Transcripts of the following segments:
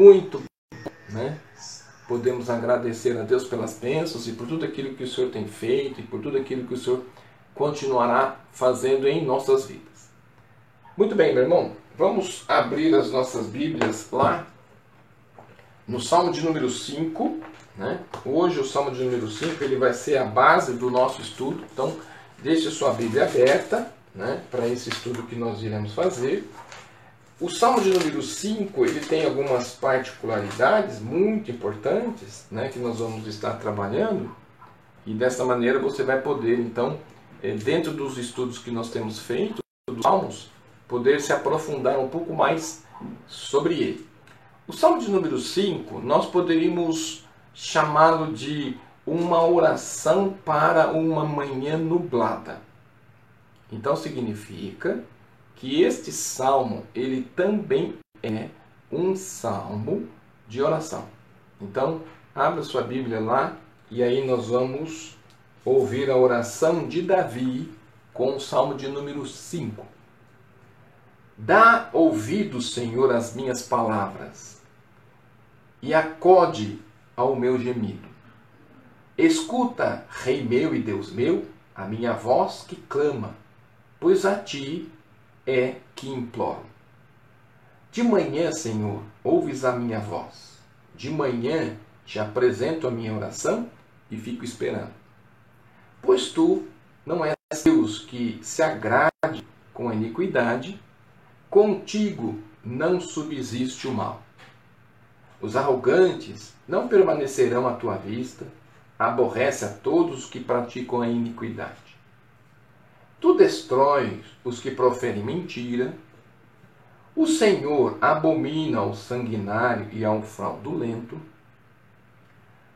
muito né? Podemos agradecer a Deus pelas bênçãos e por tudo aquilo que o Senhor tem feito e por tudo aquilo que o Senhor continuará fazendo em nossas vidas. Muito bem, meu irmão, vamos abrir as nossas Bíblias lá no Salmo de número 5. Né? Hoje o Salmo de número 5 ele vai ser a base do nosso estudo, então deixe sua Bíblia aberta né, para esse estudo que nós iremos fazer. O Salmo de número 5 ele tem algumas particularidades muito importantes né, que nós vamos estar trabalhando e dessa maneira você vai poder então, eh, dentro dos estudos que nós temos feito dos Salmos, poder se aprofundar um pouco mais sobre ele. O Salmo de número 5 nós poderíamos chamá-lo de uma oração para uma manhã nublada. Então significa que este salmo ele também é um salmo de oração. Então, abra sua Bíblia lá e aí nós vamos ouvir a oração de Davi com o salmo de número 5. Dá ouvido, Senhor, às minhas palavras e acode ao meu gemido. Escuta, Rei meu e Deus meu, a minha voz que clama, pois a ti é que imploro. De manhã, Senhor, ouves a minha voz. De manhã te apresento a minha oração e fico esperando. Pois tu não és Deus que se agrade com a iniquidade, contigo não subsiste o mal. Os arrogantes não permanecerão à tua vista, aborrece a todos os que praticam a iniquidade. Tu destróis os que proferem mentira. O Senhor abomina ao sanguinário e ao fraudulento.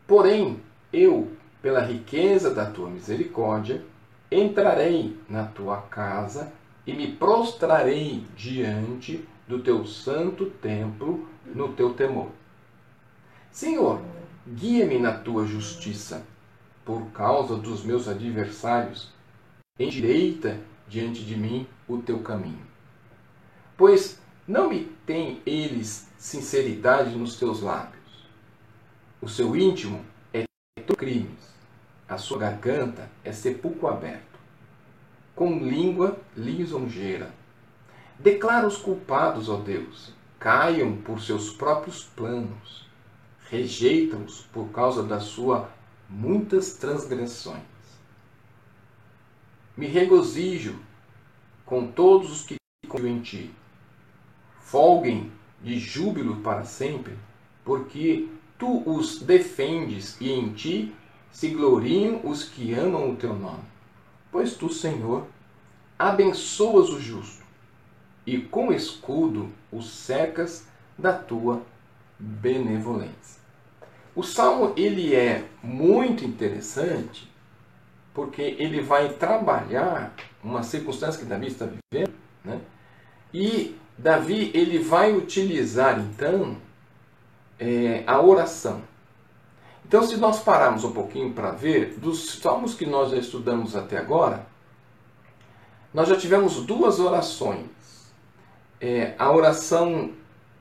Porém, eu, pela riqueza da tua misericórdia, entrarei na tua casa e me prostrarei diante do teu santo templo no teu temor. Senhor, guia-me na tua justiça, por causa dos meus adversários endireita diante de mim o teu caminho. Pois não me têm eles sinceridade nos teus lábios. O seu íntimo é crimes, a sua garganta é sepulcro aberto. Com língua lisonjeira. Declara os culpados, ó Deus, caiam por seus próprios planos, rejeitam-os por causa da sua muitas transgressões. Me regozijo com todos os que confiam em ti. Folguem de júbilo para sempre, porque tu os defendes e em ti se gloriam os que amam o teu nome. Pois tu, Senhor, abençoas o justo e com escudo o secas da tua benevolência. O salmo ele é muito interessante porque ele vai trabalhar uma circunstância que Davi está vivendo, né? e Davi ele vai utilizar então é, a oração. Então, se nós pararmos um pouquinho para ver, dos salmos que nós já estudamos até agora, nós já tivemos duas orações. É, a oração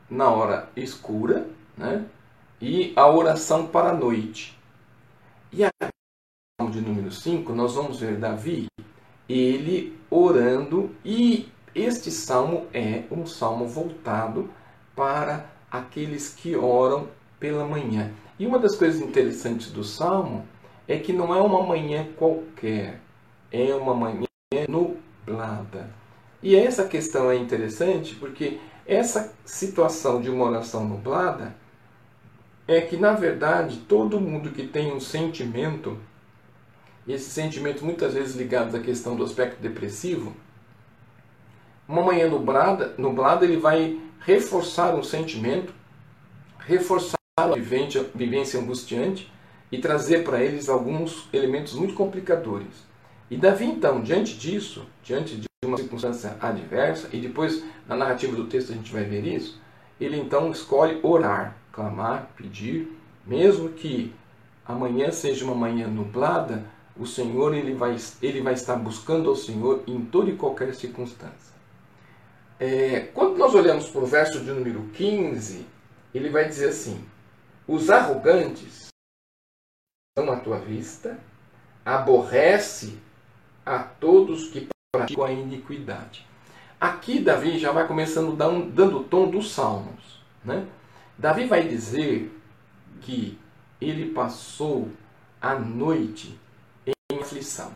na hora escura né? e a oração para a noite. E de número 5, nós vamos ver Davi, ele orando, e este salmo é um salmo voltado para aqueles que oram pela manhã. E uma das coisas interessantes do salmo é que não é uma manhã qualquer, é uma manhã nublada. E essa questão é interessante porque essa situação de uma oração nublada é que, na verdade, todo mundo que tem um sentimento e esse sentimento muitas vezes ligado à questão do aspecto depressivo, uma manhã nublada, nublada ele vai reforçar um sentimento, reforçar a vivência, vivência angustiante e trazer para eles alguns elementos muito complicadores. E Davi, então, diante disso, diante de uma circunstância adversa, e depois na narrativa do texto a gente vai ver isso, ele então escolhe orar, clamar, pedir, mesmo que amanhã seja uma manhã nublada, o Senhor ele vai, ele vai estar buscando ao Senhor em toda e qualquer circunstância. É, quando nós olhamos para o verso de número 15, ele vai dizer assim: os arrogantes estão à tua vista, aborrece a todos que praticam a iniquidade. Aqui Davi já vai começando dando o tom dos salmos. Né? Davi vai dizer que ele passou a noite em aflição.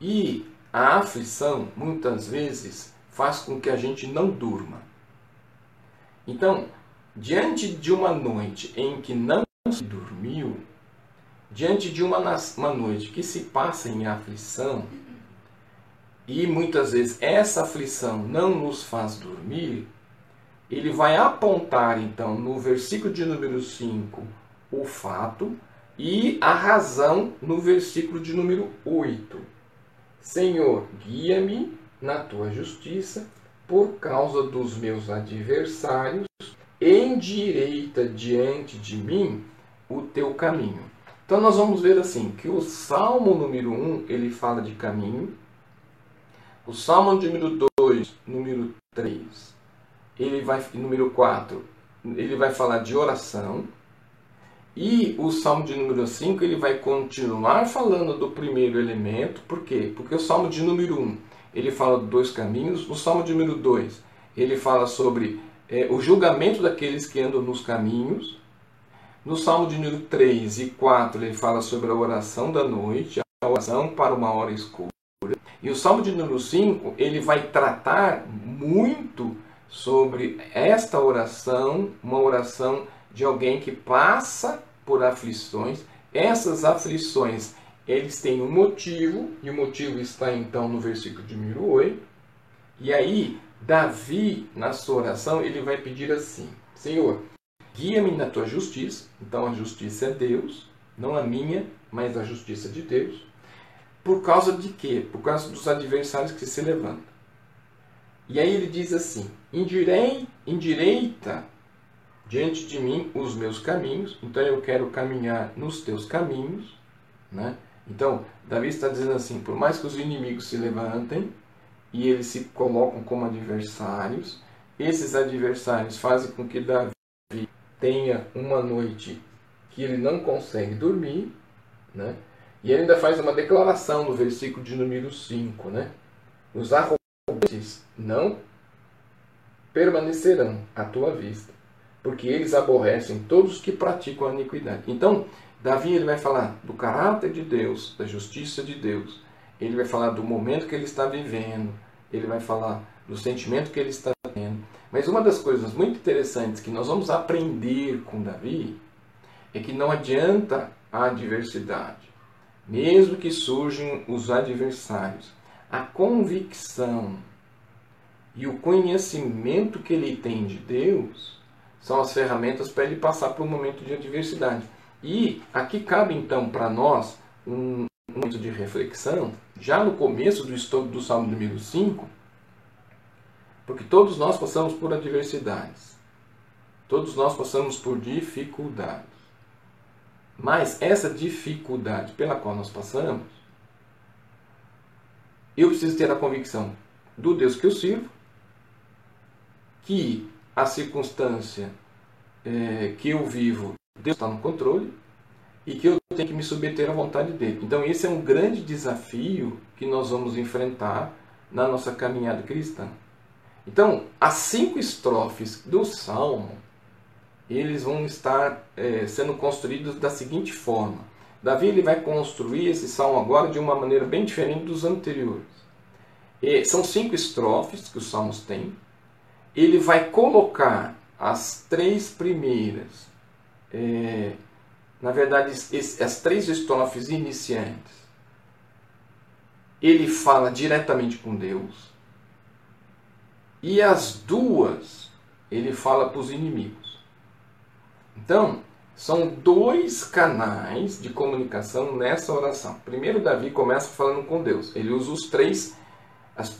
E a aflição, muitas vezes, faz com que a gente não durma. Então, diante de uma noite em que não se dormiu, diante de uma, uma noite que se passa em aflição, e muitas vezes essa aflição não nos faz dormir, ele vai apontar então no versículo de número 5 o fato e a razão no versículo de número 8. Senhor, guia-me na tua justiça por causa dos meus adversários, endireita diante de mim o teu caminho. Então nós vamos ver assim que o Salmo número 1, ele fala de caminho. O Salmo número 2, número 3, ele vai número 4, ele vai falar de oração. E o Salmo de número 5, ele vai continuar falando do primeiro elemento. Por quê? Porque o Salmo de número 1, ele fala dois caminhos. O Salmo de número 2, ele fala sobre é, o julgamento daqueles que andam nos caminhos. No Salmo de número 3 e 4, ele fala sobre a oração da noite, a oração para uma hora escura. E o Salmo de número 5, ele vai tratar muito sobre esta oração, uma oração de alguém que passa por aflições. Essas aflições, eles têm um motivo, e o motivo está então no versículo de número 8. E aí, Davi, na sua oração, ele vai pedir assim: Senhor, guia-me na tua justiça. Então a justiça é Deus, não a minha, mas a justiça de Deus. Por causa de quê? Por causa dos adversários que se levantam. E aí ele diz assim: Endirei, endireita diante de mim os meus caminhos, então eu quero caminhar nos teus caminhos. Né? Então, Davi está dizendo assim: por mais que os inimigos se levantem, e eles se colocam como adversários. Esses adversários fazem com que Davi tenha uma noite que ele não consegue dormir, né? E ele ainda faz uma declaração no versículo de número 5, né? Os arrogantes não permanecerão à tua vista, porque eles aborrecem todos que praticam a iniquidade. Então, Davi ele vai falar do caráter de Deus, da justiça de Deus. Ele vai falar do momento que ele está vivendo, ele vai falar do sentimento que ele está tendo. Mas uma das coisas muito interessantes que nós vamos aprender com Davi é que não adianta a adversidade. Mesmo que surjam os adversários, a convicção e o conhecimento que ele tem de Deus são as ferramentas para ele passar por um momento de adversidade. E aqui cabe então para nós um momento de reflexão, já no começo do estudo do Salmo número 5, porque todos nós passamos por adversidades. Todos nós passamos por dificuldades. Mas essa dificuldade pela qual nós passamos, eu preciso ter a convicção do Deus que eu sirvo, que a circunstância é, que eu vivo, Deus está no controle, e que eu tenho que me submeter à vontade dele. Então, esse é um grande desafio que nós vamos enfrentar na nossa caminhada cristã. Então, as cinco estrofes do salmo, eles vão estar é, sendo construídos da seguinte forma. Davi ele vai construir esse salmo agora de uma maneira bem diferente dos anteriores. E são cinco estrofes que os salmos têm. Ele vai colocar as três primeiras é, na verdade, as três estrofes iniciantes, ele fala diretamente com Deus. E as duas, ele fala para os inimigos. Então, são dois canais de comunicação nessa oração. Primeiro, Davi começa falando com Deus. Ele usa os três,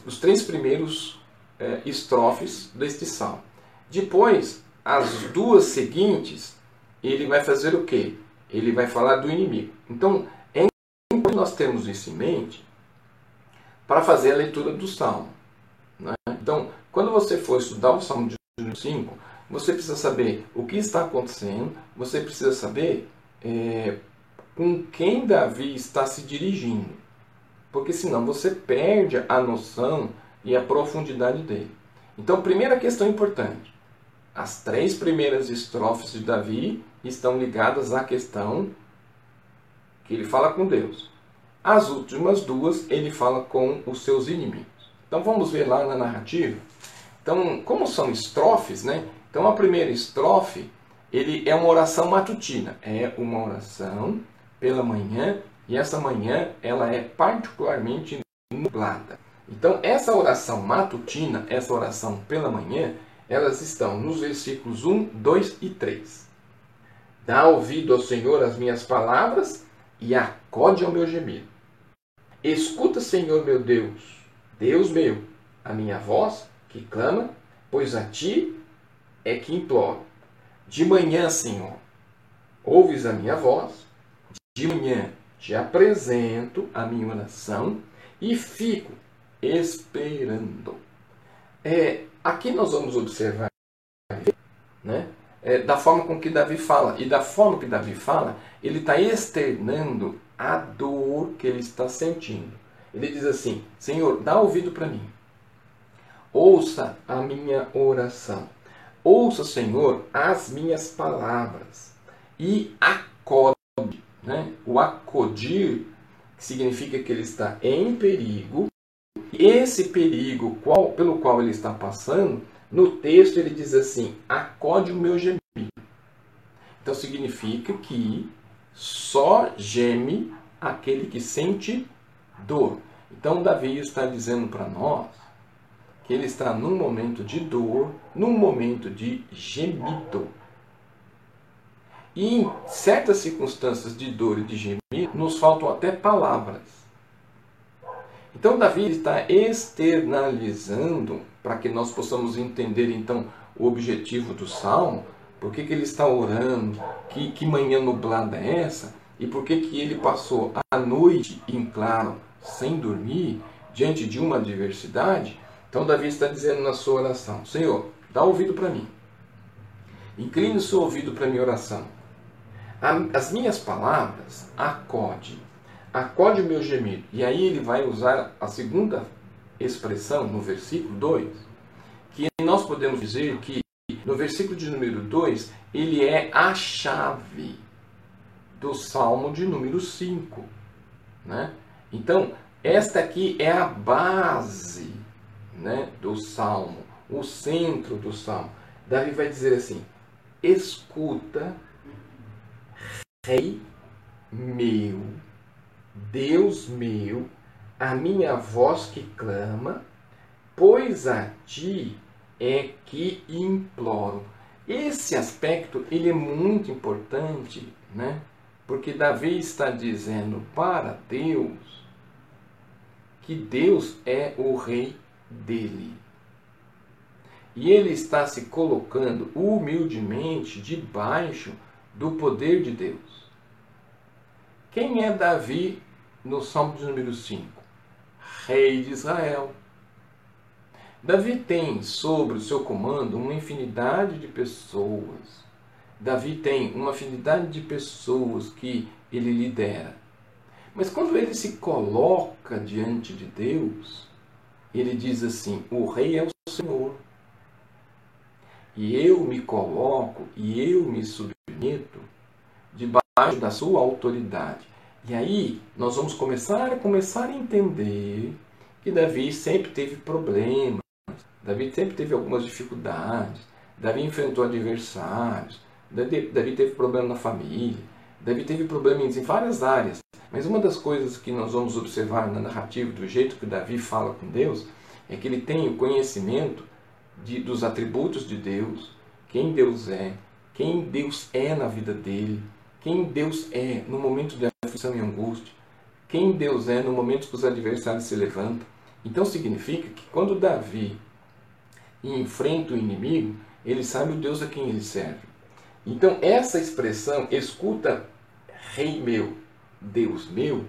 os três primeiros é, estrofes deste salmo. Depois, as duas seguintes, ele vai fazer o quê? ele vai falar do inimigo. Então, é importante nós termos isso em mente para fazer a leitura do Salmo. Né? Então, quando você for estudar o Salmo de 5, você precisa saber o que está acontecendo, você precisa saber é, com quem Davi está se dirigindo. Porque senão você perde a noção e a profundidade dele. Então, primeira questão importante: as três primeiras estrofes de Davi estão ligadas à questão que ele fala com Deus. As últimas duas ele fala com os seus inimigos. Então vamos ver lá na narrativa. Então, como são estrofes, né? Então a primeira estrofe, ele é uma oração matutina, é uma oração pela manhã, e essa manhã ela é particularmente nublada. Então essa oração matutina, essa oração pela manhã, elas estão nos versículos 1, 2 e 3. Dá ouvido ao Senhor as minhas palavras e acode ao meu gemido. Escuta, Senhor meu Deus, Deus meu, a minha voz que clama, pois a ti é que imploro. De manhã, Senhor, ouves a minha voz, de manhã te apresento a minha oração e fico esperando. É, aqui nós vamos observar né, é, da forma com que Davi fala. E da forma que Davi fala, ele está externando a dor que ele está sentindo. Ele diz assim: Senhor, dá ouvido para mim. Ouça a minha oração. Ouça, Senhor, as minhas palavras. E acode. Né? O acudir significa que ele está em perigo. Esse perigo qual, pelo qual ele está passando no texto ele diz assim: acode o meu gemido. Então significa que só geme aquele que sente dor. Então Davi está dizendo para nós que ele está num momento de dor, num momento de gemido. E em certas circunstâncias de dor e de gemido, nos faltam até palavras. Então Davi está externalizando para que nós possamos entender então o objetivo do salmo, por que, que ele está orando, que, que manhã nublada é essa, e por que, que ele passou a noite em claro, sem dormir, diante de uma adversidade. Então Davi está dizendo na sua oração: Senhor, dá ouvido para mim. Incline o seu ouvido para a minha oração. As minhas palavras acode acode o meu gemido. E aí ele vai usar a segunda expressão no versículo 2, que nós podemos dizer que no versículo de número 2, ele é a chave do salmo de número 5. Né? Então, esta aqui é a base né, do salmo, o centro do salmo. Davi vai dizer assim: escuta, Rei meu Deus meu, a minha voz que clama, pois a ti é que imploro. Esse aspecto ele é muito importante, né? Porque Davi está dizendo para Deus que Deus é o rei dele. E ele está se colocando humildemente debaixo do poder de Deus. Quem é Davi no Salmo de número 5? Rei de Israel. Davi tem sobre o seu comando uma infinidade de pessoas. Davi tem uma infinidade de pessoas que ele lidera. Mas quando ele se coloca diante de Deus, ele diz assim: O rei é o Senhor. E eu me coloco e eu me submeto debaixo da sua autoridade. E aí nós vamos começar a começar a entender que Davi sempre teve problemas, Davi sempre teve algumas dificuldades, Davi enfrentou adversários, Davi, teve problema na família, Davi teve problemas em várias áreas. Mas uma das coisas que nós vamos observar na narrativa, do jeito que Davi fala com Deus, é que ele tem o conhecimento de, dos atributos de Deus, quem Deus é, quem Deus é na vida dele, quem Deus é no momento de aflição e angústia, quem Deus é no momento que os adversários se levantam. Então significa que quando Davi enfrenta o inimigo, ele sabe o Deus a quem ele serve. Então essa expressão, escuta, Rei meu, Deus meu,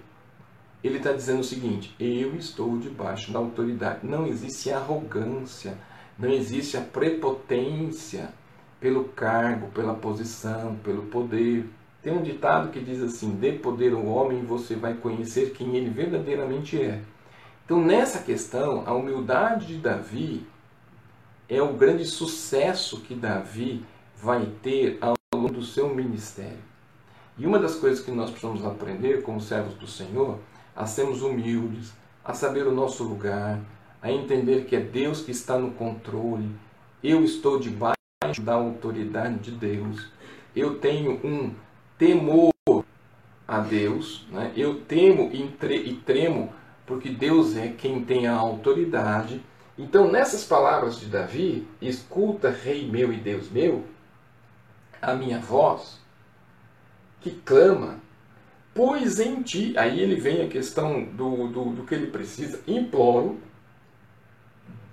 ele está dizendo o seguinte: eu estou debaixo da autoridade. Não existe arrogância, não existe a prepotência pelo cargo, pela posição, pelo poder. Tem um ditado que diz assim: dê poder ao homem e você vai conhecer quem ele verdadeiramente é. Então, nessa questão, a humildade de Davi é o grande sucesso que Davi vai ter ao longo do seu ministério. E uma das coisas que nós precisamos aprender como servos do Senhor, a sermos humildes, a saber o nosso lugar, a entender que é Deus que está no controle. Eu estou debaixo da autoridade de Deus. Eu tenho um temor a Deus, né? eu temo e tremo porque Deus é quem tem a autoridade. Então, nessas palavras de Davi, escuta, Rei meu e Deus meu, a minha voz, que clama, pois em ti, aí ele vem a questão do, do, do que ele precisa, imploro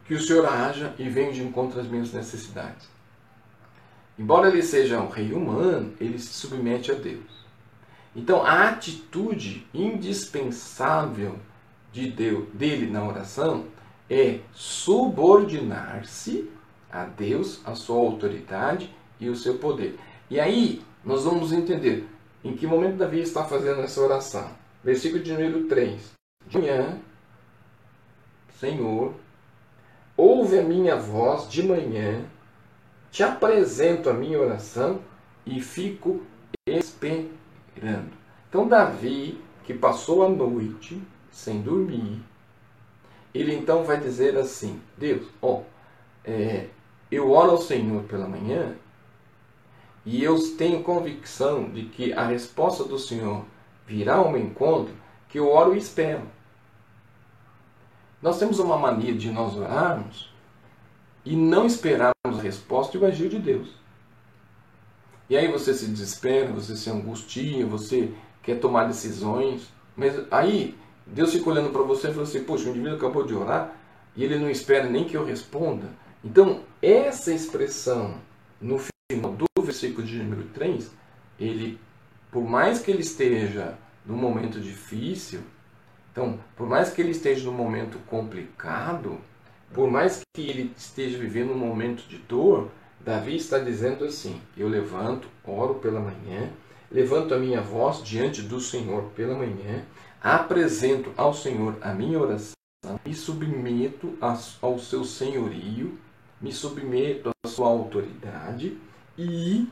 que o Senhor haja e venha de encontro às minhas necessidades. Embora ele seja um rei humano, ele se submete a Deus. Então, a atitude indispensável de Deus, dele na oração é subordinar-se a Deus, a sua autoridade e o seu poder. E aí, nós vamos entender em que momento Davi está fazendo essa oração. Versículo de número 3. De manhã, Senhor, ouve a minha voz de manhã, te apresento a minha oração e fico esperando. Então, Davi, que passou a noite sem dormir, ele então vai dizer assim: Deus, ó, é, eu oro ao Senhor pela manhã e eu tenho convicção de que a resposta do Senhor virá ao meu encontro, que eu oro e espero. Nós temos uma mania de nós orarmos e não esperarmos a resposta e o agir de Deus. E aí você se desespera, você se angustia, você quer tomar decisões, mas aí Deus fica olhando para você e fala assim: Poxa, o indivíduo acabou de orar e ele não espera nem que eu responda. Então, essa expressão no final do versículo de número 3, ele, por mais que ele esteja num momento difícil, então, por mais que ele esteja num momento complicado, por mais que ele esteja vivendo um momento de dor, Davi está dizendo assim: Eu levanto, oro pela manhã, levanto a minha voz diante do Senhor pela manhã, apresento ao Senhor a minha oração, me submeto ao seu senhorio, me submeto à sua autoridade e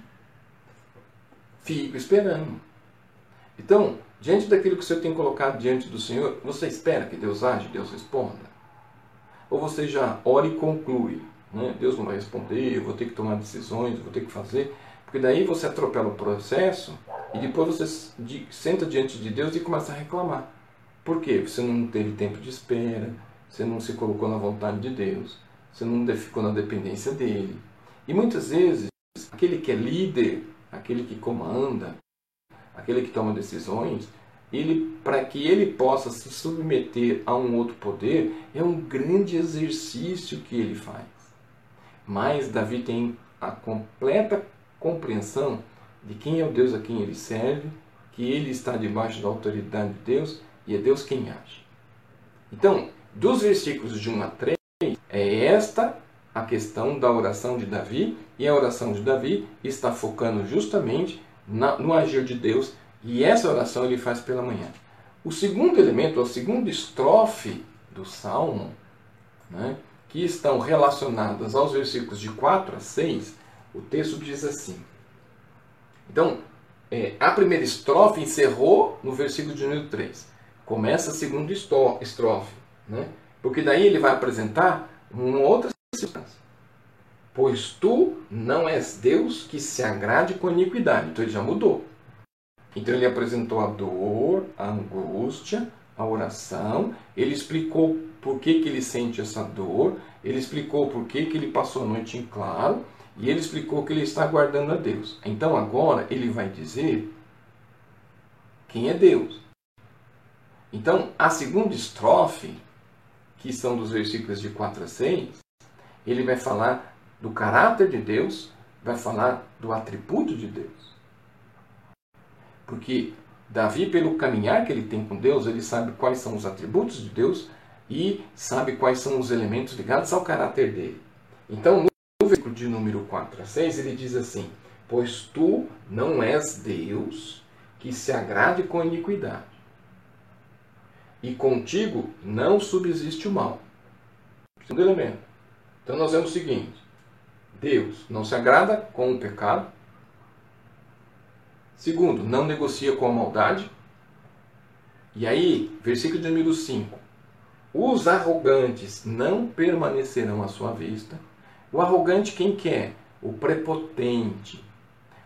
fico esperando. Então, diante daquilo que você tem colocado diante do Senhor, você espera que Deus age, Deus responda? Ou você já ora e conclui? Né? Deus não vai responder, eu vou ter que tomar decisões, vou ter que fazer. Porque daí você atropela o processo e depois você senta diante de Deus e começa a reclamar. Por quê? Você não teve tempo de espera, você não se colocou na vontade de Deus, você não ficou na dependência dele. E muitas vezes, aquele que é líder, aquele que comanda, aquele que toma decisões, ele para que ele possa se submeter a um outro poder, é um grande exercício que ele faz. Mas Davi tem a completa compreensão de quem é o Deus a quem ele serve, que ele está debaixo da autoridade de Deus e é Deus quem age. Então, dos versículos de 1 a 3, é esta a questão da oração de Davi, e a oração de Davi está focando justamente no agir de Deus e essa oração ele faz pela manhã. O segundo elemento, a segunda estrofe do Salmo, né, que estão relacionadas aos versículos de 4 a 6, o texto diz assim. Então, é, a primeira estrofe encerrou no versículo de número 3. Começa a segunda estrofe, né? porque daí ele vai apresentar uma outra circunstância. Pois tu não és Deus que se agrade com iniquidade. Então ele já mudou. Então ele apresentou a dor, a angústia, a oração, ele explicou por que, que ele sente essa dor, ele explicou por que, que ele passou a noite em claro, e ele explicou que ele está aguardando a Deus. Então agora ele vai dizer quem é Deus. Então a segunda estrofe, que são dos versículos de 4 a 6, ele vai falar do caráter de Deus, vai falar do atributo de Deus. Porque Davi, pelo caminhar que ele tem com Deus, ele sabe quais são os atributos de Deus e sabe quais são os elementos ligados ao caráter dele. Então, no versículo de número 4 a 6, ele diz assim: Pois tu não és Deus que se agrade com iniquidade, e contigo não subsiste o mal. Segundo elemento. Então nós vemos o seguinte: Deus não se agrada com o pecado. Segundo, não negocia com a maldade. E aí, versículo de número 5. Os arrogantes não permanecerão à sua vista. O arrogante quem quer? É? O prepotente.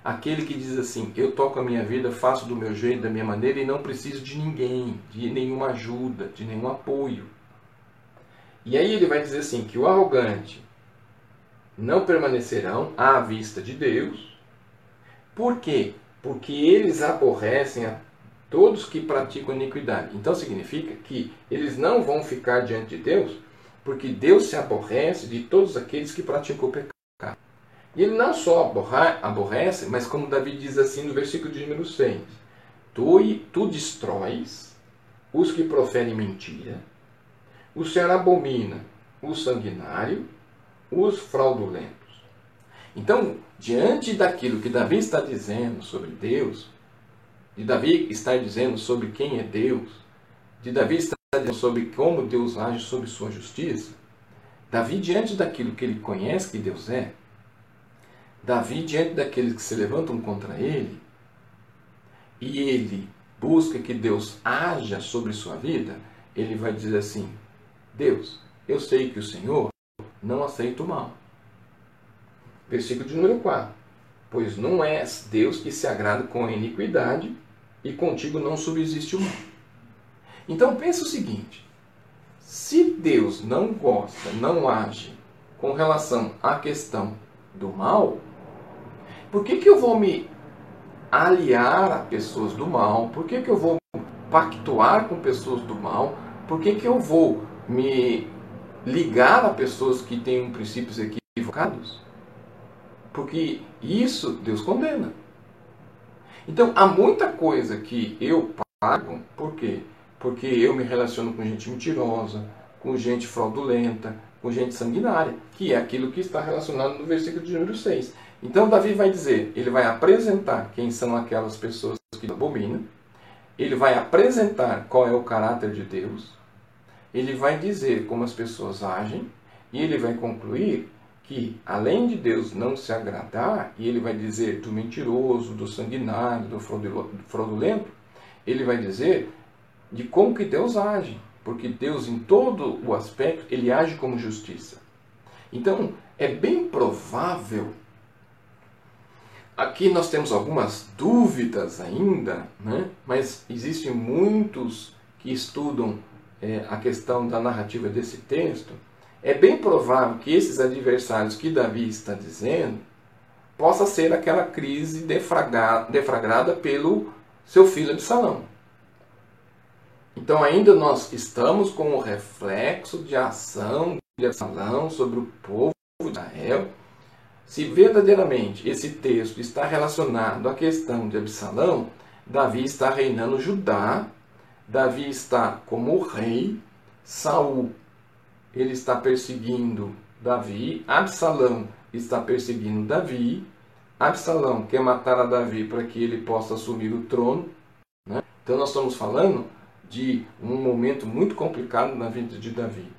Aquele que diz assim: Eu toco a minha vida, faço do meu jeito, da minha maneira e não preciso de ninguém, de nenhuma ajuda, de nenhum apoio. E aí ele vai dizer assim: que o arrogante não permanecerão à vista de Deus. Por quê? Porque eles aborrecem a todos que praticam iniquidade. Então significa que eles não vão ficar diante de Deus, porque Deus se aborrece de todos aqueles que praticam o pecado. E ele não só aborrece, mas como Davi diz assim no versículo de número 6: Tu, tu destróis os que proferem mentira, o Senhor abomina o sanguinário os fraudulentos. Então, diante daquilo que Davi está dizendo sobre Deus, de Davi está dizendo sobre quem é Deus, de Davi está dizendo sobre como Deus age sobre sua justiça, Davi, diante daquilo que ele conhece que Deus é, Davi, diante daqueles que se levantam contra ele, e ele busca que Deus haja sobre sua vida, ele vai dizer assim: Deus, eu sei que o Senhor não aceita o mal. Versículo de número 4. Pois não és Deus que se agrada com a iniquidade, e contigo não subsiste o mal. Então pensa o seguinte: se Deus não gosta, não age com relação à questão do mal, por que, que eu vou me aliar a pessoas do mal? Por que, que eu vou pactuar com pessoas do mal? Por que, que eu vou me ligar a pessoas que têm princípios equivocados, porque isso Deus condena. Então há muita coisa que eu pago, por quê? Porque eu me relaciono com gente mentirosa, com gente fraudulenta, com gente sanguinária, que é aquilo que está relacionado no versículo de número 6. Então Davi vai dizer, ele vai apresentar quem são aquelas pessoas que abominam, ele vai apresentar qual é o caráter de Deus, ele vai dizer como as pessoas agem e ele vai concluir que, além de Deus não se agradar, e ele vai dizer do mentiroso, do sanguinário, do fraudulento, ele vai dizer de como que Deus age, porque Deus, em todo o aspecto, ele age como justiça. Então, é bem provável. Aqui nós temos algumas dúvidas ainda, né? mas existem muitos que estudam é, a questão da narrativa desse texto, é bem provável que esses adversários que Davi está dizendo possa ser aquela crise defragrada, pelo seu filho Absalão. Então ainda nós estamos com o reflexo de ação de Absalão sobre o povo de Israel. Se verdadeiramente esse texto está relacionado à questão de Absalão, Davi está reinando Judá Davi está como rei, Saul ele está perseguindo Davi, Absalão está perseguindo Davi, Absalão quer matar a Davi para que ele possa assumir o trono. Né? Então nós estamos falando de um momento muito complicado na vida de Davi.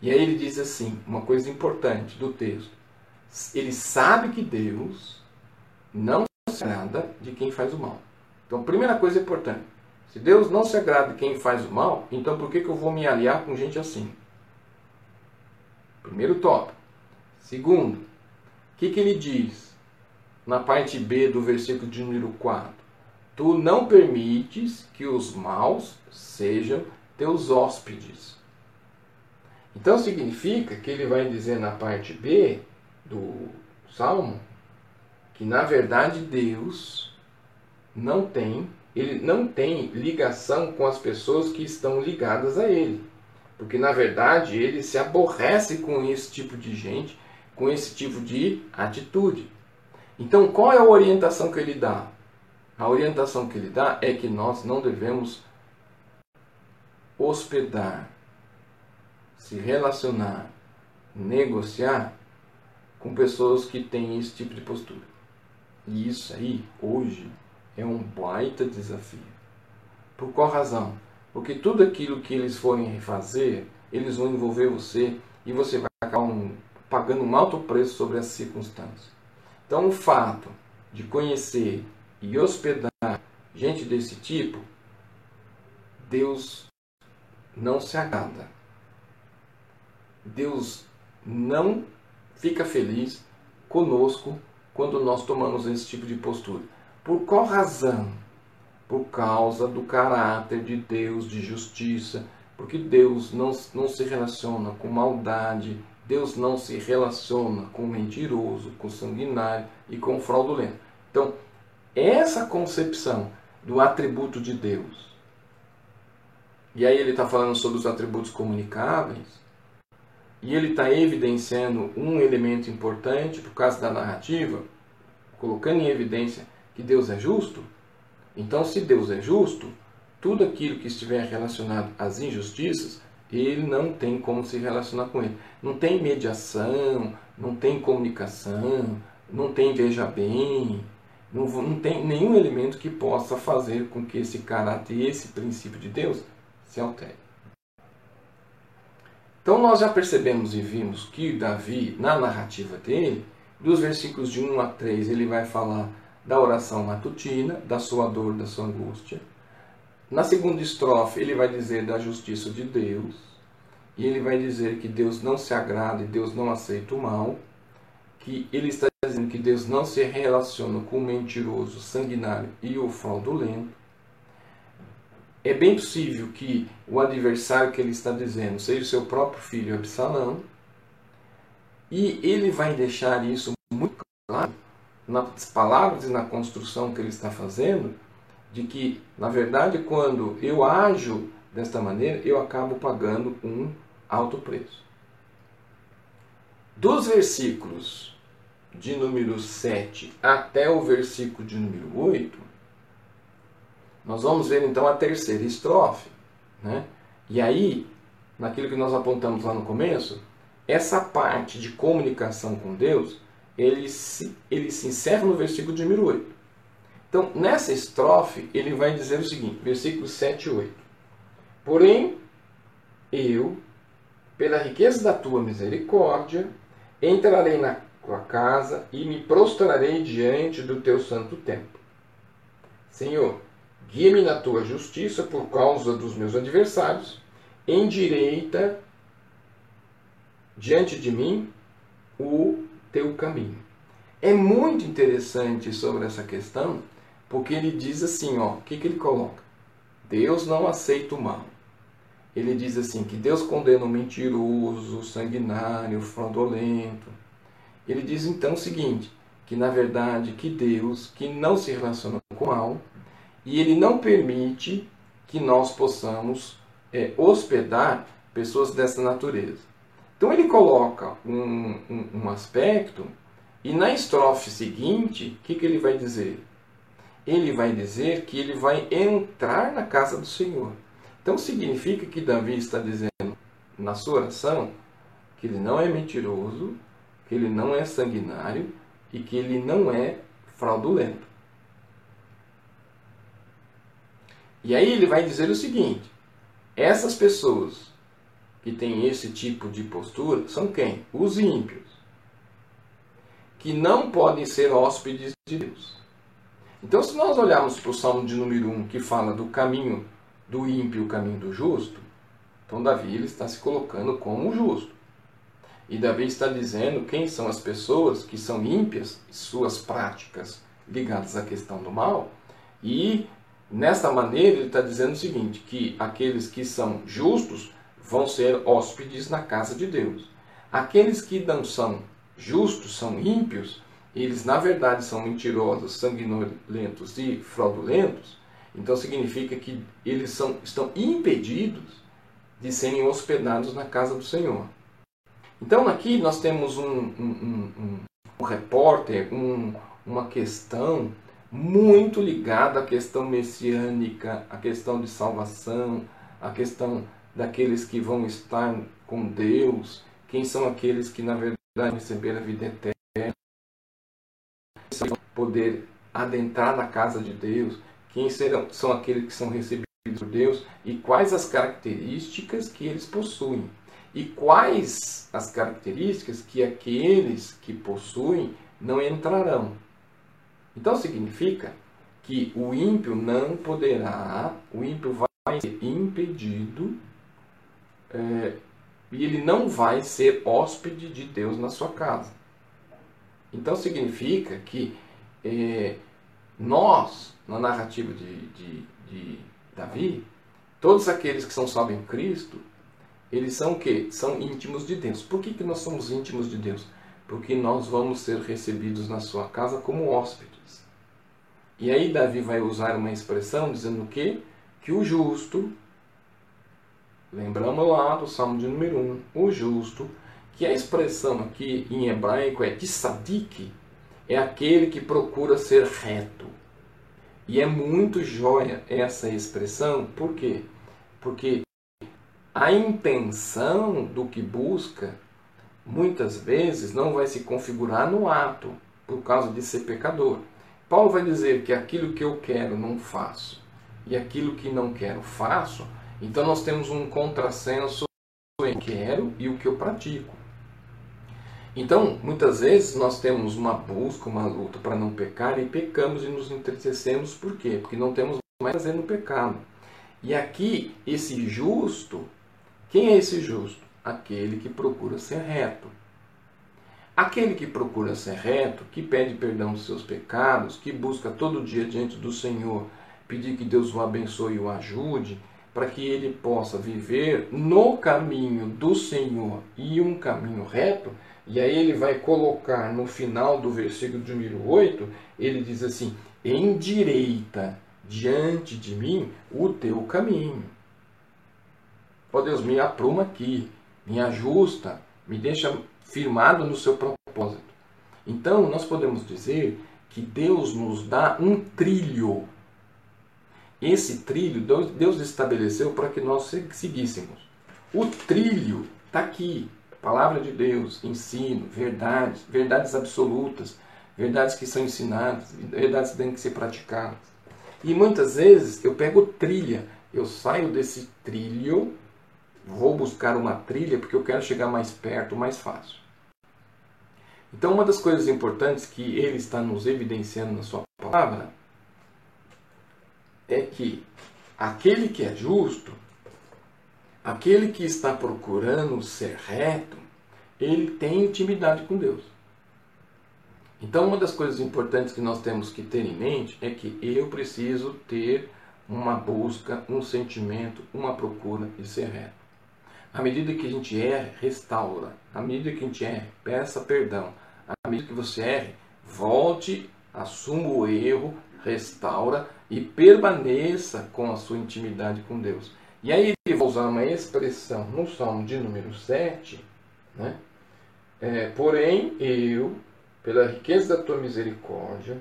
E aí ele diz assim, uma coisa importante do texto. Ele sabe que Deus não se agrada de quem faz o mal. Então, primeira coisa importante. Se Deus não se agrada de quem faz o mal, então por que, que eu vou me aliar com gente assim? Primeiro tópico. Segundo, o que, que ele diz na parte B do versículo de número 4? Tu não permites que os maus sejam teus hóspedes. Então significa que ele vai dizer na parte B do Salmo que na verdade Deus não tem ele não tem ligação com as pessoas que estão ligadas a ele. Porque na verdade ele se aborrece com esse tipo de gente, com esse tipo de atitude. Então qual é a orientação que ele dá? A orientação que ele dá é que nós não devemos hospedar, se relacionar, negociar com pessoas que têm esse tipo de postura. E isso aí, hoje, é um baita desafio. Por qual razão? Porque tudo aquilo que eles forem refazer, eles vão envolver você e você vai acabar um, pagando um alto preço sobre essa circunstância. Então, o fato de conhecer e hospedar gente desse tipo, Deus não se agrada. Deus não fica feliz conosco quando nós tomamos esse tipo de postura. Por qual razão? Por causa do caráter de Deus, de justiça, porque Deus não, não se relaciona com maldade, Deus não se relaciona com mentiroso, com sanguinário e com fraudulento. Então, essa concepção do atributo de Deus, e aí ele está falando sobre os atributos comunicáveis, e ele está evidenciando um elemento importante por causa da narrativa, colocando em evidência que Deus é justo. Então, se Deus é justo, tudo aquilo que estiver relacionado às injustiças, ele não tem como se relacionar com ele. Não tem mediação, não tem comunicação, não tem veja bem, não, não tem nenhum elemento que possa fazer com que esse caráter esse princípio de Deus se altere. Então nós já percebemos e vimos que Davi, na narrativa dele, dos versículos de 1 a 3, ele vai falar da oração matutina, da sua dor, da sua angústia. Na segunda estrofe, ele vai dizer da justiça de Deus. E ele vai dizer que Deus não se agrada e Deus não aceita o mal. Que ele está dizendo que Deus não se relaciona com o mentiroso, sanguinário e o fraudulento. É bem possível que o adversário que ele está dizendo seja o seu próprio filho Absalão. E ele vai deixar isso muito claro nas palavras e na construção que ele está fazendo, de que, na verdade, quando eu ajo desta maneira, eu acabo pagando um alto preço. Dos versículos de número 7 até o versículo de número 8, nós vamos ver então a terceira estrofe. Né? E aí, naquilo que nós apontamos lá no começo, essa parte de comunicação com Deus, ele se, ele se encerra no versículo de número 8. Então, nessa estrofe, ele vai dizer o seguinte, versículos 7 e 8. Porém, eu, pela riqueza da tua misericórdia, entrarei na tua casa e me prostrarei diante do teu santo templo. Senhor, guia-me na tua justiça por causa dos meus adversários, endireita diante de mim o teu caminho. É muito interessante sobre essa questão, porque ele diz assim, ó, o que, que ele coloca? Deus não aceita o mal. Ele diz assim que Deus condena o mentiroso, o sanguinário, o fraudulento. Ele diz então o seguinte, que na verdade que Deus, que não se relaciona com o mal, e ele não permite que nós possamos é, hospedar pessoas dessa natureza. Então ele coloca um, um, um aspecto e na estrofe seguinte, o que, que ele vai dizer? Ele vai dizer que ele vai entrar na casa do Senhor. Então significa que Davi está dizendo na sua oração que ele não é mentiroso, que ele não é sanguinário e que ele não é fraudulento. E aí ele vai dizer o seguinte: essas pessoas que têm esse tipo de postura são quem? Os ímpios, que não podem ser hóspedes de Deus. Então, se nós olharmos para o Salmo de número 1, que fala do caminho do ímpio o caminho do justo, então Davi ele está se colocando como justo. E Davi está dizendo quem são as pessoas que são ímpias, suas práticas ligadas à questão do mal, e Nesta maneira, ele está dizendo o seguinte: que aqueles que são justos vão ser hóspedes na casa de Deus. Aqueles que não são justos, são ímpios, eles na verdade são mentirosos, sanguinolentos e fraudulentos, então significa que eles são, estão impedidos de serem hospedados na casa do Senhor. Então aqui nós temos um, um, um, um repórter, uma questão muito ligado à questão messiânica, à questão de salvação, à questão daqueles que vão estar com Deus, quem são aqueles que na verdade receberam a vida eterna. poder adentrar na casa de Deus, quem serão, são aqueles que são recebidos por Deus e quais as características que eles possuem. E quais as características que aqueles que possuem não entrarão. Então significa que o ímpio não poderá, o ímpio vai ser impedido é, e ele não vai ser hóspede de Deus na sua casa. Então significa que é, nós, na narrativa de, de, de, Davi, todos aqueles que são salvos em Cristo, eles são o quê? São íntimos de Deus. Por que, que nós somos íntimos de Deus? Porque nós vamos ser recebidos na sua casa como hóspedes. E aí Davi vai usar uma expressão dizendo o quê? Que o justo, lembramos lá do Salmo de número 1, o justo, que a expressão aqui em hebraico é tzadik, é aquele que procura ser reto. E é muito joia essa expressão, por quê? Porque a intenção do que busca muitas vezes não vai se configurar no ato, por causa de ser pecador. Paulo vai dizer que aquilo que eu quero não faço e aquilo que não quero faço, então nós temos um contrassenso entre o que eu quero e o que eu pratico. Então, muitas vezes nós temos uma busca, uma luta para não pecar e pecamos e nos entristecemos. Por quê? Porque não temos mais prazer no pecado. E aqui, esse justo, quem é esse justo? Aquele que procura ser reto. Aquele que procura ser reto, que pede perdão dos seus pecados, que busca todo dia diante do Senhor pedir que Deus o abençoe e o ajude, para que ele possa viver no caminho do Senhor e um caminho reto, e aí ele vai colocar no final do versículo de número 8, ele diz assim: endireita diante de mim o teu caminho. Ó Deus, me apruma aqui, me ajusta, me deixa firmado no seu propósito. Então, nós podemos dizer que Deus nos dá um trilho. Esse trilho Deus estabeleceu para que nós seguíssemos. O trilho está aqui, Palavra de Deus, ensino, verdades, verdades absolutas, verdades que são ensinadas, verdades que têm que ser praticadas. E muitas vezes eu pego trilha, eu saio desse trilho, vou buscar uma trilha porque eu quero chegar mais perto, mais fácil. Então, uma das coisas importantes que ele está nos evidenciando na sua palavra é que aquele que é justo Aquele que está procurando ser reto, ele tem intimidade com Deus. Então, uma das coisas importantes que nós temos que ter em mente é que eu preciso ter uma busca, um sentimento, uma procura de ser reto. À medida que a gente erra, restaura. À medida que a gente erra, peça perdão. À medida que você erre, volte, assuma o erro, restaura e permaneça com a sua intimidade com Deus. E aí ele vai usar uma expressão no Salmo de número 7, né? É, porém eu, pela riqueza da tua misericórdia,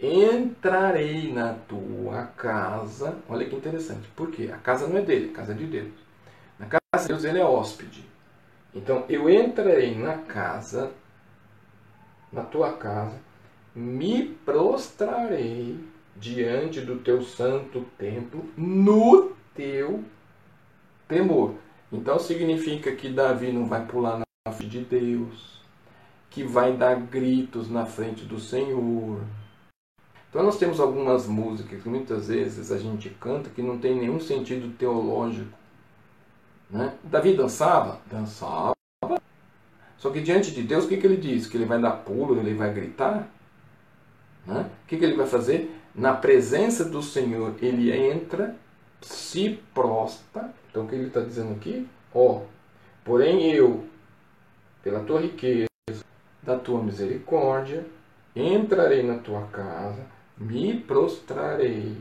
entrarei na tua casa. Olha que interessante. Por quê? A casa não é dele, a casa é de Deus. Na casa de Deus ele é hóspede. Então eu entrarei na casa, na tua casa, me prostrarei diante do teu santo templo no teu temor. Então significa que Davi não vai pular na frente de Deus, que vai dar gritos na frente do Senhor. Então nós temos algumas músicas que muitas vezes a gente canta que não tem nenhum sentido teológico. Né? Davi dançava? Dançava. Só que diante de Deus, o que, que ele diz? Que ele vai dar pulo, ele vai gritar? Né? O que, que ele vai fazer? Na presença do Senhor, ele entra se prostra. Então o que ele está dizendo aqui? Ó, porém eu, pela tua riqueza, da tua misericórdia, entrarei na tua casa, me prostrarei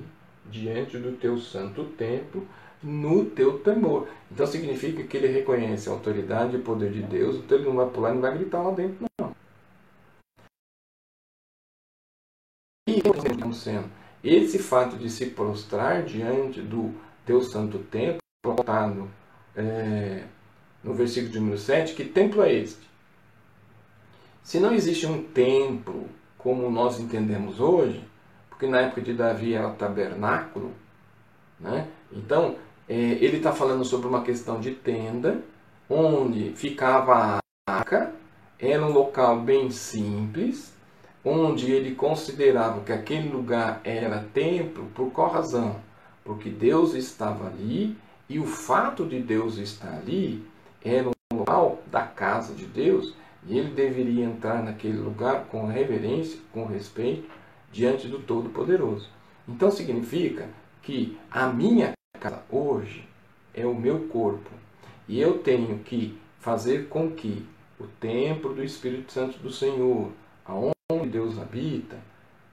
diante do teu santo templo, no teu temor. Então significa que ele reconhece a autoridade e o poder de Deus, então ele não vai pular, não vai gritar lá dentro, não. Sendo esse fato de se prostrar diante do teu santo templo, colocado é, no versículo de número 7, que templo é este? Se não existe um templo como nós entendemos hoje, porque na época de Davi era tabernáculo, né? então é, ele está falando sobre uma questão de tenda, onde ficava a arca, era um local bem simples, onde ele considerava que aquele lugar era templo, por qual razão? Porque Deus estava ali e o fato de Deus estar ali era um local da casa de Deus e ele deveria entrar naquele lugar com reverência, com respeito, diante do Todo-Poderoso. Então significa que a minha casa hoje é o meu corpo e eu tenho que fazer com que o templo do Espírito Santo do Senhor, aonde Deus habita,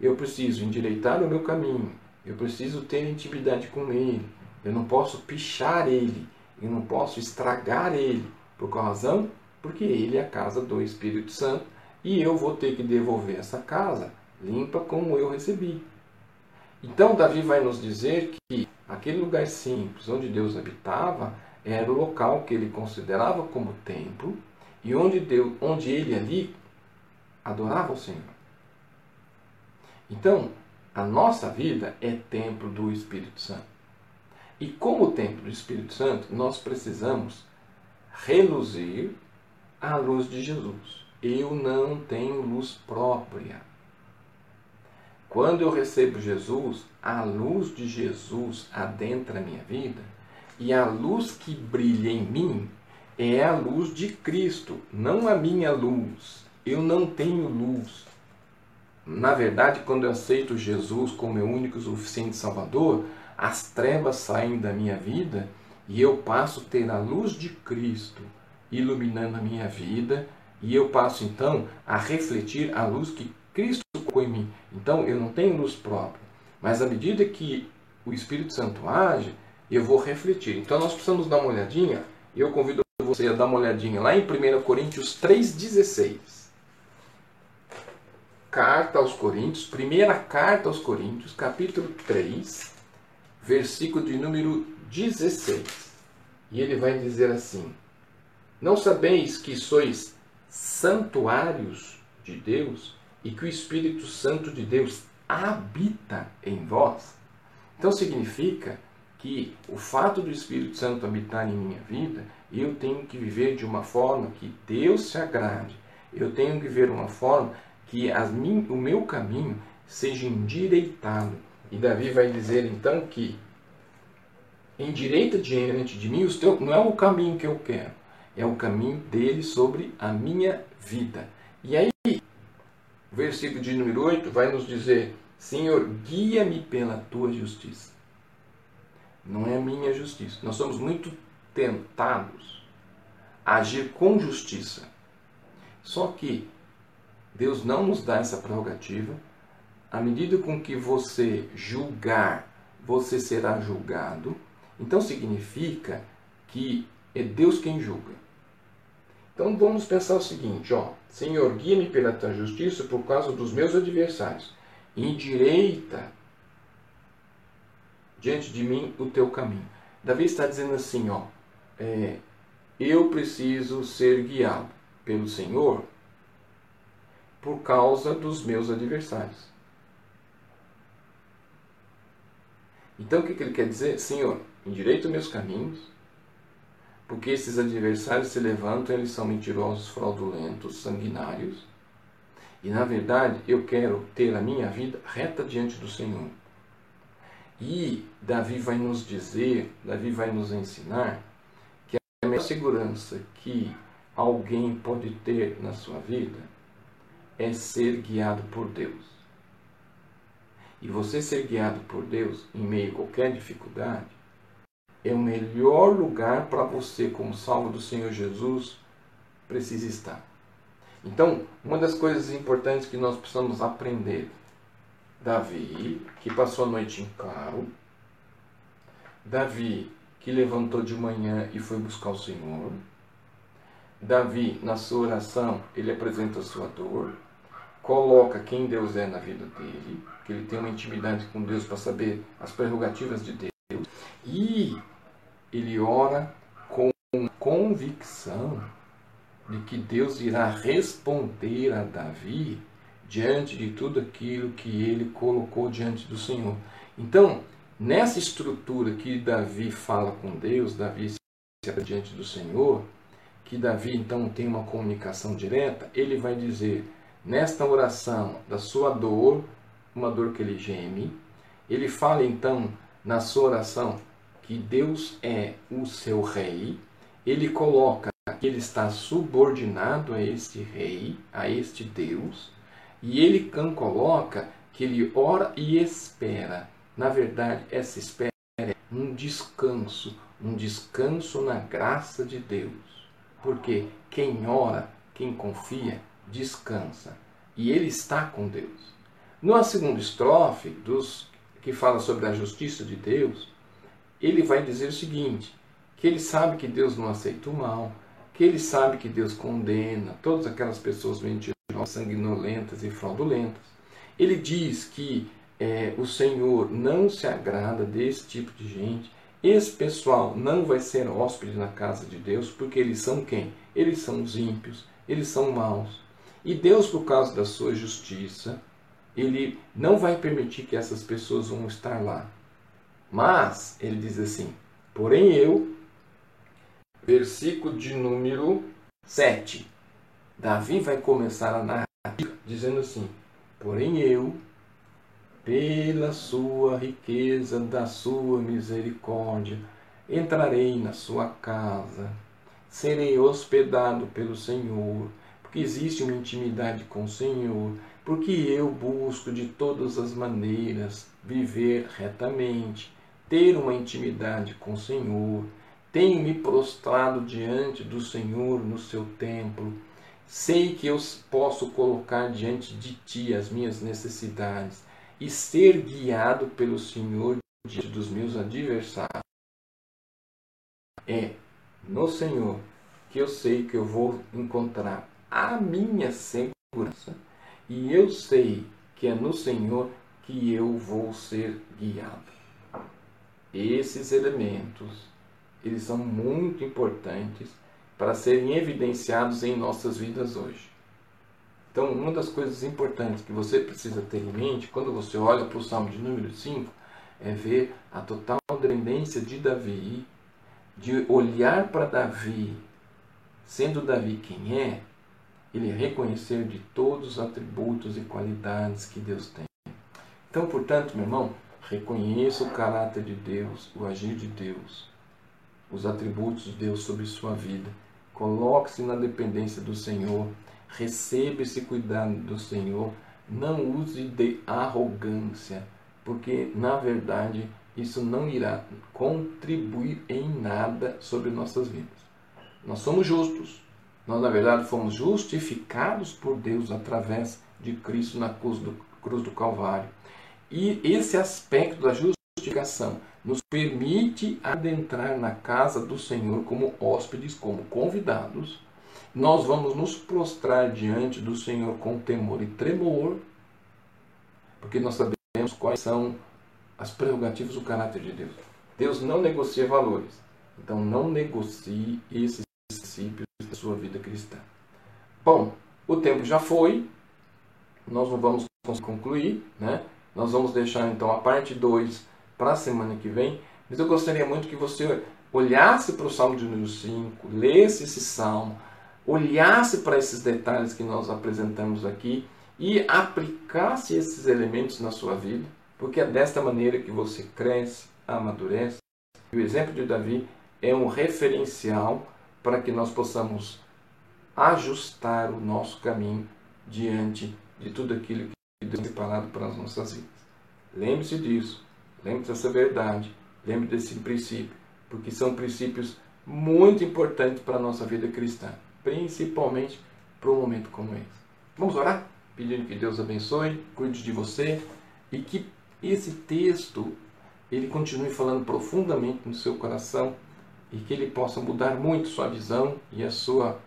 eu preciso endireitar o meu caminho, eu preciso ter intimidade com Ele, eu não posso pichar Ele, eu não posso estragar Ele. Por qual razão? Porque Ele é a casa do Espírito Santo e eu vou ter que devolver essa casa limpa como eu recebi. Então, Davi vai nos dizer que aquele lugar simples onde Deus habitava era o local que ele considerava como templo e onde, Deus, onde ele ali adorava o Senhor. Então, a nossa vida é templo do Espírito Santo. E como templo do Espírito Santo, nós precisamos reluzir a luz de Jesus. Eu não tenho luz própria. Quando eu recebo Jesus, a luz de Jesus adentra a minha vida e a luz que brilha em mim é a luz de Cristo, não a minha luz. Eu não tenho luz. Na verdade, quando eu aceito Jesus como meu único e suficiente Salvador, as trevas saem da minha vida e eu passo a ter a luz de Cristo iluminando a minha vida e eu passo então a refletir a luz que Cristo colocou em mim. Então eu não tenho luz própria, mas à medida que o Espírito Santo age, eu vou refletir. Então nós precisamos dar uma olhadinha, eu convido você a dar uma olhadinha lá em 1 Coríntios 3,16. Carta aos Coríntios, primeira carta aos Coríntios, capítulo 3, versículo de número 16. E ele vai dizer assim: Não sabeis que sois santuários de Deus e que o Espírito Santo de Deus habita em vós? Então significa que o fato do Espírito Santo habitar em minha vida, eu tenho que viver de uma forma que Deus se agrade. Eu tenho que viver uma forma que as, o meu caminho seja endireitado. E Davi vai dizer então que endireita diante de mim, teu, não é o caminho que eu quero, é o caminho dele sobre a minha vida. E aí, o versículo de número 8 vai nos dizer: Senhor, guia-me pela tua justiça não é a minha justiça. Nós somos muito tentados a agir com justiça. Só que Deus não nos dá essa prerrogativa. À medida com que você julgar, você será julgado. Então significa que é Deus quem julga. Então vamos pensar o seguinte, ó, Senhor, guia-me pela tua justiça por causa dos meus adversários. Endireita diante de mim o teu caminho. Davi está dizendo assim, ó, é, eu preciso ser guiado pelo Senhor por causa dos meus adversários. Então o que, ele quer dizer? Senhor, endireita os meus caminhos, porque esses adversários se levantam, eles são mentirosos, fraudulentos, sanguinários, e na verdade eu quero ter a minha vida reta diante do Senhor. E Davi vai nos dizer, Davi vai nos ensinar que a melhor segurança que alguém pode ter na sua vida é ser guiado por Deus. E você ser guiado por Deus em meio a qualquer dificuldade é o melhor lugar para você, como salvo do Senhor Jesus, precisa estar. Então, uma das coisas importantes que nós precisamos aprender Davi, que passou a noite em claro. Davi, que levantou de manhã e foi buscar o Senhor. Davi, na sua oração, ele apresenta a sua dor, coloca quem Deus é na vida dele, que ele tem uma intimidade com Deus para saber as prerrogativas de Deus, e ele ora com convicção de que Deus irá responder a Davi diante de tudo aquilo que ele colocou diante do Senhor. Então, nessa estrutura que Davi fala com Deus, Davi se diante do Senhor, que Davi então tem uma comunicação direta, ele vai dizer nesta oração da sua dor, uma dor que ele geme, ele fala então na sua oração que Deus é o seu rei, ele coloca que ele está subordinado a este rei, a este Deus, e ele coloca que ele ora e espera. Na verdade, essa espera é um descanso, um descanso na graça de Deus. Porque quem ora, quem confia, descansa. E ele está com Deus. Na segunda estrofe, dos que fala sobre a justiça de Deus, ele vai dizer o seguinte: que ele sabe que Deus não aceita o mal, que ele sabe que Deus condena todas aquelas pessoas mentirosas, sanguinolentas e fraudulentas. Ele diz que é, o Senhor não se agrada desse tipo de gente. Esse pessoal não vai ser hóspede na casa de Deus, porque eles são quem? Eles são os ímpios, eles são maus. E Deus, por causa da sua justiça, ele não vai permitir que essas pessoas vão estar lá. Mas, ele diz assim, porém eu, versículo de número 7, Davi vai começar a narrar dizendo assim, porém eu, pela sua riqueza da sua misericórdia, entrarei na sua casa, serei hospedado pelo Senhor, porque existe uma intimidade com o Senhor, porque eu busco de todas as maneiras viver retamente, ter uma intimidade com o Senhor, tenho me prostrado diante do Senhor no seu templo, sei que eu posso colocar diante de ti as minhas necessidades e ser guiado pelo Senhor diante dos meus adversários. É no Senhor que eu sei que eu vou encontrar a minha segurança e eu sei que é no Senhor que eu vou ser guiado. Esses elementos, eles são muito importantes para serem evidenciados em nossas vidas hoje. Então, uma das coisas importantes que você precisa ter em mente quando você olha para o Salmo de número 5 é ver a total dependência de Davi, de olhar para Davi, sendo Davi quem é, ele reconhecer de todos os atributos e qualidades que Deus tem. Então, portanto, meu irmão, reconheça o caráter de Deus, o agir de Deus, os atributos de Deus sobre sua vida. Coloque-se na dependência do Senhor receba esse cuidado do Senhor, não use de arrogância, porque na verdade isso não irá contribuir em nada sobre nossas vidas. Nós somos justos. Nós, na verdade, fomos justificados por Deus através de Cristo na cruz do, cruz do Calvário. E esse aspecto da justificação nos permite adentrar na casa do Senhor como hóspedes, como convidados, nós vamos nos prostrar diante do Senhor com temor e tremor, porque nós sabemos quais são as prerrogativas do caráter de Deus. Deus não negocia valores, então não negocie esses princípios da sua vida cristã. Bom, o tempo já foi, nós não vamos concluir, né? Nós vamos deixar então a parte 2 para a semana que vem, mas eu gostaria muito que você olhasse para o Salmo de número 5, lesse esse salmo, olhasse para esses detalhes que nós apresentamos aqui e aplicasse esses elementos na sua vida, porque é desta maneira que você cresce, amadurece. E o exemplo de Davi é um referencial para que nós possamos ajustar o nosso caminho diante de tudo aquilo que Deus tem preparado para as nossas vidas. Lembre-se disso, lembre-se dessa verdade, lembre desse princípio, porque são princípios muito importantes para a nossa vida cristã principalmente para um momento como esse. Vamos orar? Pedindo que Deus abençoe, cuide de você e que esse texto ele continue falando profundamente no seu coração e que ele possa mudar muito sua visão e a sua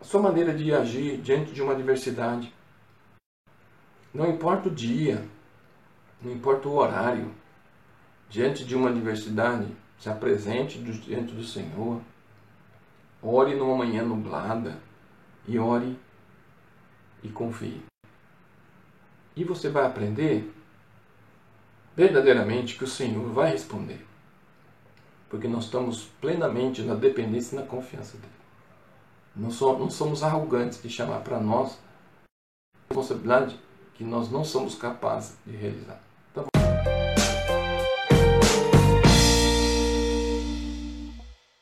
a sua maneira de agir diante de uma adversidade. Não importa o dia, não importa o horário, diante de uma adversidade, se apresente diante do Senhor Ore numa manhã nublada e ore e confie. E você vai aprender verdadeiramente que o Senhor vai responder. Porque nós estamos plenamente na dependência e na confiança dele. Não, somos arrogantes de chamar para nós responsabilidade que nós não somos capazes de realizar.